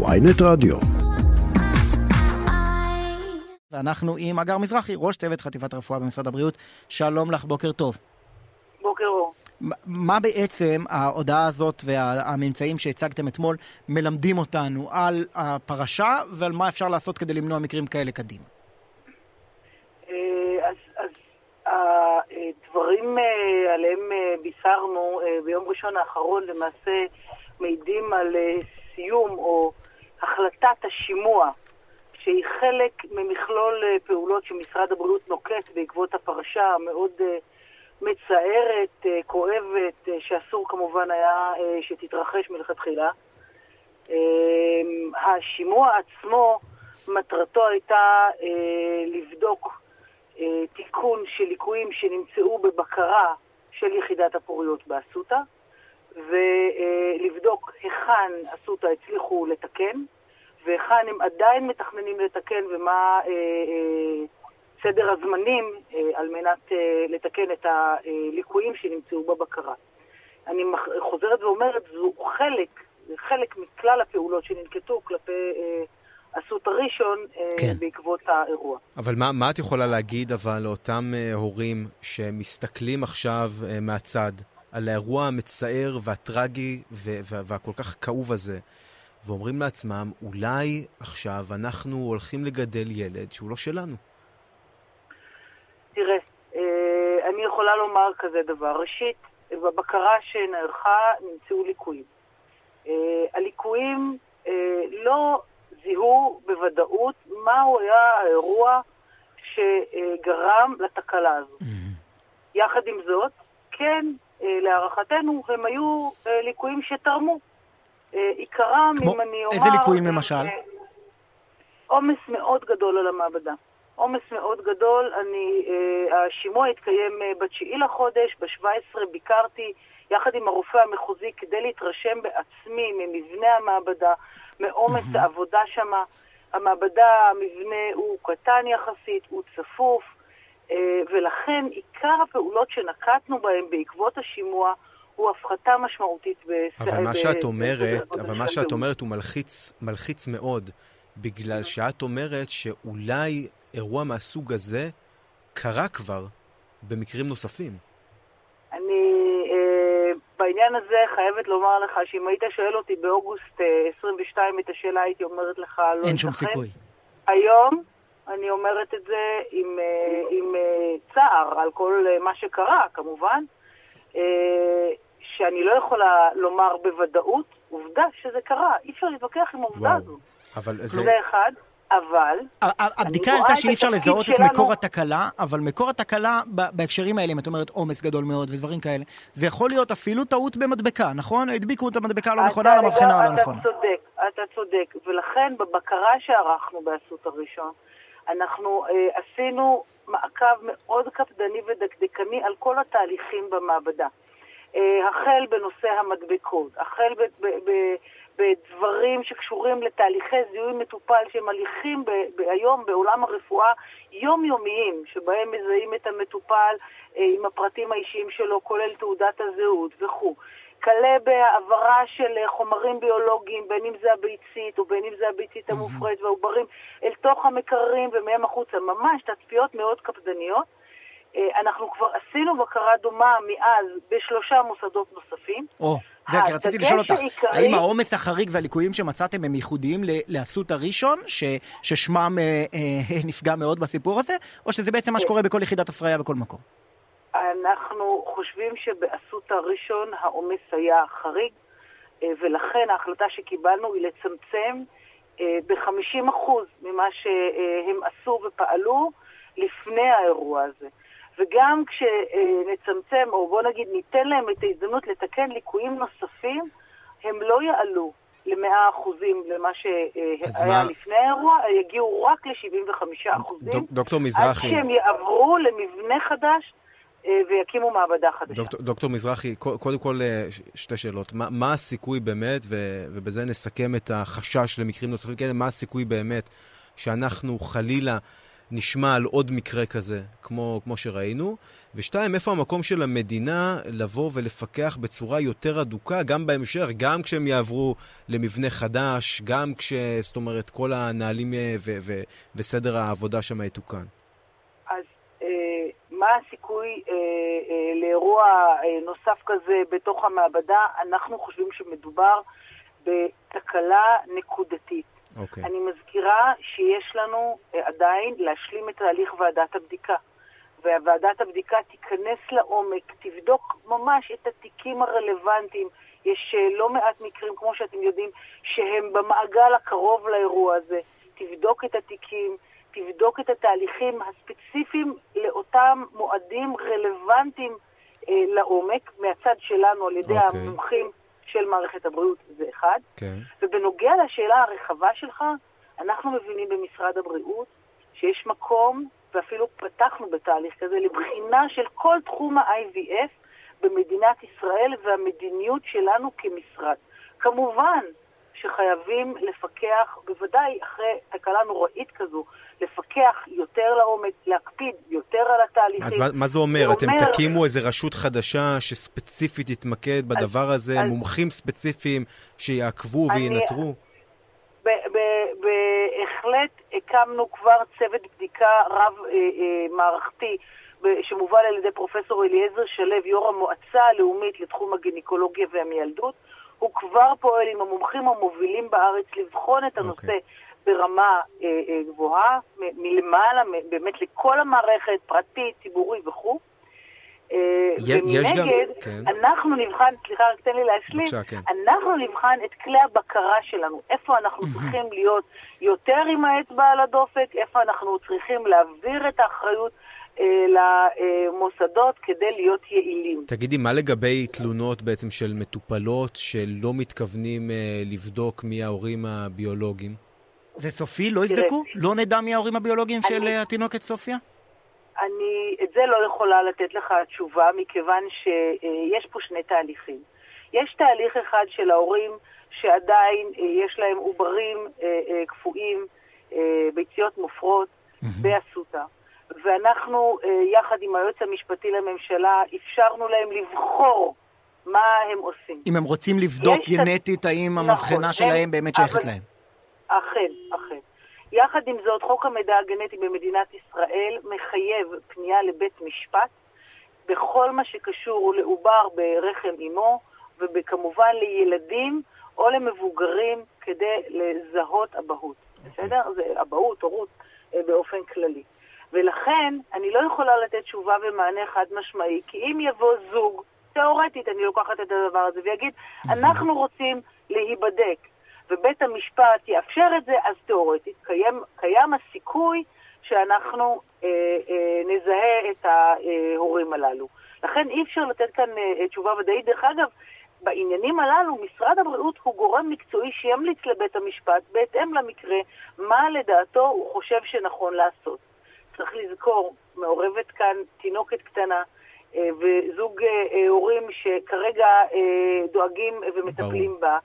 ויינט רדיו. ואנחנו עם אגר מזרחי, ראש צוות חטיבת הרפואה במשרד הבריאות. שלום לך, בוקר טוב. בוקר אור. מה בעצם ההודעה הזאת והממצאים שהצגתם אתמול מלמדים אותנו על הפרשה ועל מה אפשר לעשות כדי למנוע מקרים כאלה קדימה? אה, אז, אז הדברים אה, עליהם אה, בישרנו ביום ראשון האחרון למעשה מעידים על סיום או החלטת השימוע שהיא חלק ממכלול פעולות שמשרד הבריאות נוקט בעקבות הפרשה המאוד מצערת, כואבת, שאסור כמובן היה שתתרחש מלכתחילה. השימוע עצמו, מטרתו הייתה לבדוק אה, תיקון של ליקויים שנמצאו בבקרה של יחידת הפוריות באסותא, ולבדוק היכן אסותא הצליחו לתקן, והיכן הם עדיין מתכננים לתקן ומה אה, אה, סדר הזמנים על מנת לתקן את הליקויים שנמצאו בבקרה. אני חוזרת ואומרת, זו חלק, חלק מכלל הפעולות שננקטו כלפי אסותא ראשון אה, כן. בעקבות האירוע. אבל מה, מה את יכולה להגיד אבל לאותם הורים שמסתכלים עכשיו מהצד על האירוע המצער והטרגי והכל כך כאוב הזה, ואומרים לעצמם, אולי עכשיו אנחנו הולכים לגדל ילד שהוא לא שלנו? תראה, אני יכולה לומר כזה דבר. ראשית, בבקרה שנערכה נמצאו ליקויים. הליקויים לא זיהו בוודאות מהו היה האירוע שגרם לתקלה הזו. Mm-hmm. יחד עם זאת, כן, אה, להערכתנו, הם היו אה, ליקויים שתרמו. אה, עיקרם, אם אני אומר... איזה ליקויים למשל? עומס מאוד גדול על המעבדה. עומס מאוד גדול. אני, השימוע התקיים ב-9 לחודש, ב-17 ביקרתי יחד עם הרופא המחוזי כדי להתרשם בעצמי ממבנה המעבדה, מעומס. העבודה שם. המעבדה, המבנה הוא קטן יחסית, הוא צפוף, ולכן עיקר הפעולות שנקטנו בהן בעקבות השימוע הוא הפחתה משמעותית בסדר. אבל מה שאת אומרת, אבל מה שאת אומרת הוא מלחיץ, מלחיץ מאוד, בגלל שאת אומרת שאולי אירוע מהסוג הזה קרה כבר במקרים נוספים. בעניין הזה חייבת לומר לך שאם היית שואל אותי באוגוסט 22 אה, את השאלה, הייתי אומרת לך לא אין שום סיכוי. היום אני אומרת את זה עם, אה, עם אה, צער על כל מה שקרה, כמובן, שאני לא יכולה לומר בוודאות, עובדה שזה קרה. אי אפשר להתווכח עם העובדה הזו. אבל זה... זה אחד. אבל... הבדיקה הייתה שאי אפשר לזהות את מקור התקלה, אבל מקור התקלה בהקשרים האלה, אם את אומרת עומס גדול מאוד ודברים כאלה, זה יכול להיות אפילו טעות במדבקה, נכון? הדביקו את המדבקה הלא נכונה למבחנה הלא נכונה. אתה צודק, אתה צודק. ולכן בבקרה שערכנו באסות הראשון, אנחנו אה, עשינו מעקב מאוד קפדני ודקדקני על כל התהליכים במעבדה. אה, החל בנושא המדבקות, החל ב... ב, ב בדברים שקשורים לתהליכי זיהוי מטופל שהם הליכים ב- ב- היום בעולם הרפואה יומיומיים, שבהם מזהים את המטופל אה, עם הפרטים האישיים שלו, כולל תעודת הזהות וכו'. כלה בהעברה של אה, חומרים ביולוגיים, בין אם זה הביצית או בין אם זה הביצית המופרית והעוברים, אל תוך המקררים ומהם החוצה. ממש תצפיות מאוד קפדניות. אה, אנחנו כבר עשינו בקרה דומה מאז בשלושה מוסדות נוספים. או, זה כי רציתי לשאול אותך, האם העומס החריג והליקויים שמצאתם הם ייחודיים לאסותא ראשון, ששמם אה, אה, נפגע מאוד בסיפור הזה, או שזה בעצם מה שקורה בכל יחידת הפריה בכל מקום? אנחנו חושבים שבאסותא ראשון העומס היה חריג, ולכן ההחלטה שקיבלנו היא לצמצם ב-50% ממה שהם עשו ופעלו לפני האירוע הזה. וגם כשנצמצם, או בוא נגיד ניתן להם את ההזדמנות לתקן ליקויים נוספים, הם לא יעלו ל-100 אחוזים למה שהיה מה... לפני האירוע, יגיעו רק ל-75 אחוזים. דוקטור מזרחי. עד שהם יעברו למבנה חדש. אה, ויקימו מעבדה חדשה. דוקטור, דוקטור מזרחי, קודם כל אה, שתי שאלות. מה, מה הסיכוי באמת, ו, ובזה נסכם את החשש למקרים נוספים כאלה, מה הסיכוי באמת שאנחנו חלילה נשמע על עוד מקרה כזה, כמו, כמו שראינו? ושתיים, איפה המקום של המדינה לבוא ולפקח בצורה יותר אדוקה, גם בהמשך, גם כשהם יעברו למבנה חדש, גם כש... זאת אומרת, כל הנהלים אה, ו- ו- וסדר העבודה שם יתוקן? אז אה, מה הסיכוי אה, אה, לאירוע אה, נוסף כזה בתוך המעבדה? אנחנו חושבים שמדובר בתקלה נקודתית. Okay. אוקיי. אני מזכירה שיש לנו אה, עדיין להשלים את תהליך ועדת הבדיקה. וועדת הבדיקה תיכנס לעומק, תבדוק ממש את התיקים הרלוונטיים. יש אה, לא מעט מקרים, כמו שאתם יודעים, שהם במעגל הקרוב לאירוע הזה. תבדוק את התיקים, תבדוק את התהליכים הספציפיים לאותם מועדים רלוונטיים אה, לעומק, מהצד שלנו, על ידי okay. אוקיי. המומחים של מערכת הבריאות, זה אחד. Okay. כן. ובנוגע לשאלה הרחבה שלך, אנחנו מבינים במשרד הבריאות שיש מקום ואפילו פתחנו בתהליך כזה לבחינה של כל תחום ה-IVF במדינת ישראל והמדיניות שלנו כמשרד. כמובן שחייבים לפקח, בוודאי אחרי תקלה נוראית כזו, לפקח יותר לעומק, להקפיד יותר על התהליכים. אז מה, מה זה אומר? זה אתם אומר... תקימו איזו רשות חדשה שספציפית תתמקד בדבר אז, הזה, אז... מומחים ספציפיים שיעקבו אני... וינטרו? בהחלט הקמנו כבר צוות בדיקה רב-מערכתי אה, אה, שמובל על ידי פרופסור אליעזר שלו, יו"ר המועצה הלאומית לתחום הגינקולוגיה והמיילדות. הוא כבר פועל עם המומחים המובילים בארץ לבחון את הנושא okay. ברמה אה, אה, גבוהה, מלמעלה, באמת לכל המערכת, פרטית, ציבורי וכו'. אה, ומנגד, כן. אנחנו נבחן, סליחה, רק תן לי להשלים, בבקשה, כן. אנחנו נבחן את כלי הבקרה שלנו, איפה אנחנו צריכים להיות יותר עם האצבע על הדופק, איפה אנחנו צריכים להעביר את האחריות אה, למוסדות כדי להיות יעילים. תגידי, מה לגבי תלונות בעצם של מטופלות שלא מתכוונים אה, לבדוק מי ההורים הביולוגיים? זה סופי? לא יבדקו? לא נדע מי ההורים הביולוגיים של התינוקת סופיה? אני את זה לא יכולה לתת לך תשובה, מכיוון שיש פה שני תהליכים. יש תהליך אחד של ההורים שעדיין אה, יש להם עוברים אה, אה, קפואים, ביציות מופרות. באסותא. ואנחנו, יחד עם היועץ המשפטי לממשלה, אפשרנו להם לבחור מה הם עושים. אם הם רוצים לבדוק גנטית, האם נכון, המבחנה שלהם באמת שייכת להם. אכן, אכן. יחד עם זאת, חוק המידע הגנטי במדינת ישראל מחייב פנייה לבית משפט בכל מה שקשור לעובר ברחם אימו, וכמובן לילדים או למבוגרים כדי לזהות אבהות. Okay. אוקיי. בסדר? זה אבהות, הורות, אה, באופן כללי. ולכן, אני לא יכולה לתת תשובה ומענה חד משמעי, כי אם יבוא זוג, תאורטית אני לוקחת את הדבר הזה, ויגיד, אנחנו רוצים להיבדק, ובית המשפט יאפשר את זה, אז תיאורטית קיים, קיים הסיכוי שאנחנו אה, אה, נזהה את ההורים הללו. לכן אי אפשר לתת כאן אה, תשובה ודאית. דרך אגב, בעניינים הללו משרד הבריאות הוא גורם מקצועי שימליץ לבית המשפט בהתאם למקרה מה לדעתו הוא חושב שנכון לעשות. צריך לזכור, מעורבת כאן תינוקת קטנה אה, וזוג אה, אה, הורים שכרגע דואגים ומטפלים בה.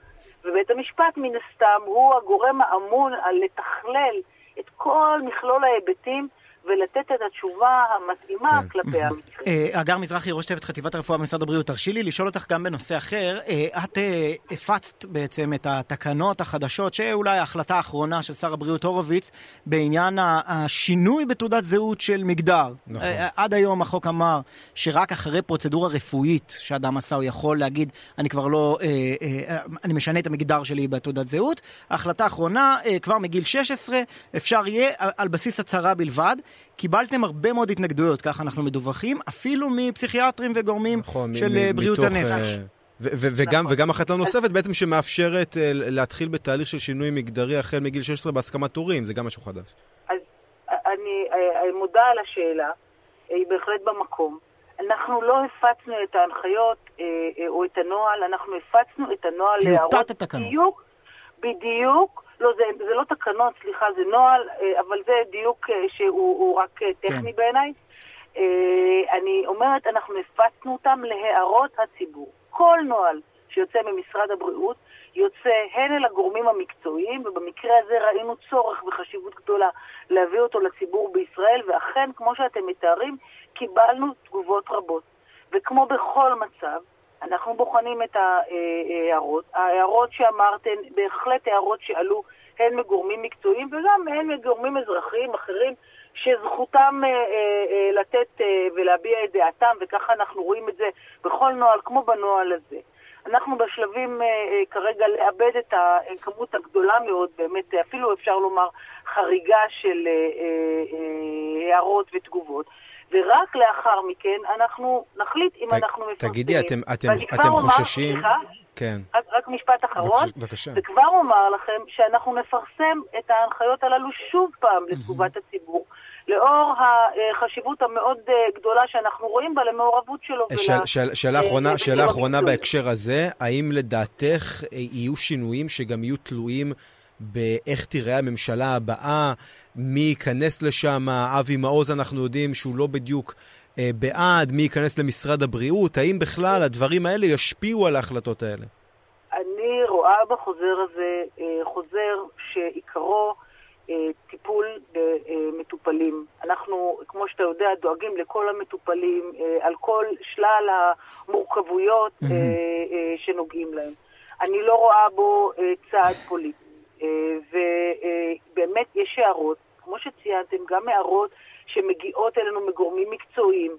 ובית המשפט מן הסתם הוא הגורם האמון על לתכלל את כל מכלול ההיבטים ולתת את התשובה המתאימה כן. כלפי המקרה. אה, אגר מזרחי, ראש צוות חטיבת הרפואה במשרד הבריאות, תרשי לי לשאול אותך גם בנושא אחר. אה, את אה, הפצת בעצם את התקנות החדשות, שאולי ההחלטה האחרונה של שר הבריאות הורוביץ, בעניין השינוי בתעודת זהות של מגדר. נכון. עד היום החוק אמר שרק אחרי פרוצדורה רפואית שאדם עשה, הוא יכול להגיד, אני כבר לא, אני משנה את המגדר שלי בתעודת זהות. ההחלטה האחרונה, כבר מגיל 16, אפשר יהיה על בסיס הצהרה בלבד. קיבלתם הרבה מאוד התנגדויות, ככה אנחנו מדווחים, אפילו מפסיכיאטרים וגורמים נכון, של מ- בריאות מתוך, הנפש. Uh... וגם, נכון. וגם החלטה נוספת בעצם שמאפשרת uh, להתחיל בתהליך של שינוי מגדרי החל מגיל 16 בהסכמת הורים, זה גם משהו חדש. אז אני, אני מודה על השאלה, היא בהחלט במקום. אנחנו לא הפצנו את ההנחיות אה, או את הנוהל, אנחנו הפצנו את הנוהל להראות בדיוק, בדיוק לא, זה, זה לא תקנות, סליחה, זה נוהל, אה, אבל זה דיוק אה, שהוא רק אה, טכני כן. בעיניי. אני אומרת, אנחנו הפצנו אותם להערות הציבור. כל נוהל שיוצא ממשרד הבריאות יוצא הן אל הגורמים המקצועיים, ובמקרה הזה ראינו צורך וחשיבות גדולה להביא אותו לציבור בישראל, ואכן, כמו שאתם מתארים, קיבלנו תגובות רבות. וכמו בכל מצב, אנחנו בוחנים את ההערות. ההערות שאמרתן, בהחלט הערות שעלו הן מגורמים מקצועיים וגם הן מגורמים אזרחיים אחרים שזכותם אה, אה, אה, לתת ולהביע את דעתם, וככה אנחנו רואים את זה בכל נוהל, כמו בנוהל הזה. אנחנו בשלבים כרגע לאבד את הכמות הגדולה מאוד, באמת, אפילו אפשר לומר חריגה של הערות ותגובות. ורק לאחר מכן אנחנו נחליט אם ת, אנחנו מפרסמים. תגידי, אתם, אתם, אתם חוששים... סליחה, כן. רק, רק משפט אחרון. בבקשה. וכבר אומר לכם שאנחנו נפרסם את ההנחיות הללו שוב פעם לתגובת הציבור. לאור החשיבות המאוד אה, גדולה שאנחנו רואים בה למעורבות שלו. של, ולה... של, שאלה אחרונה, שאלה אחרונה בהקשר הזה, האם לדעתך אה, יהיו שינויים שגם יהיו תלויים באיך תראה הממשלה הבאה, מי ייכנס לשם, אבי מעוז אנחנו יודעים שהוא לא בדיוק אה, בעד, מי ייכנס למשרד הבריאות, האם בכלל הדברים האלה ישפיעו על ההחלטות האלה? אני רואה בחוזר הזה אה, חוזר שעיקרו אה, טיפול במטופלים. אנחנו, כמו שאתה יודע, דואגים לכל המטופלים אה, על כל שלל המורכבויות mm-hmm. שנוגעים להם. אני לא רואה בו צעד פוליטי. ובאמת יש הערות, כמו שציינתם, גם הערות שמגיעות אלינו מגורמים מקצועיים,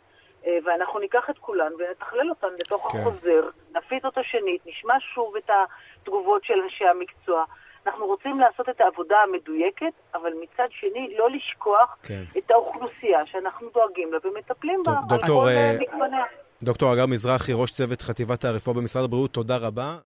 ואנחנו ניקח את כולן ונתכלל אותן לתוך כן. החוזר, נפיץ אותו שנית, נשמע שוב את התגובות של אנשי המקצוע. אנחנו רוצים לעשות את העבודה המדויקת, אבל מצד שני לא לשכוח כן. את האוכלוסייה שאנחנו דואגים לה ומטפלים בה דוקטור, על כל uh, דוקטור אגר מזרחי, ראש צוות חטיבת הרפואה במשרד הבריאות, תודה רבה.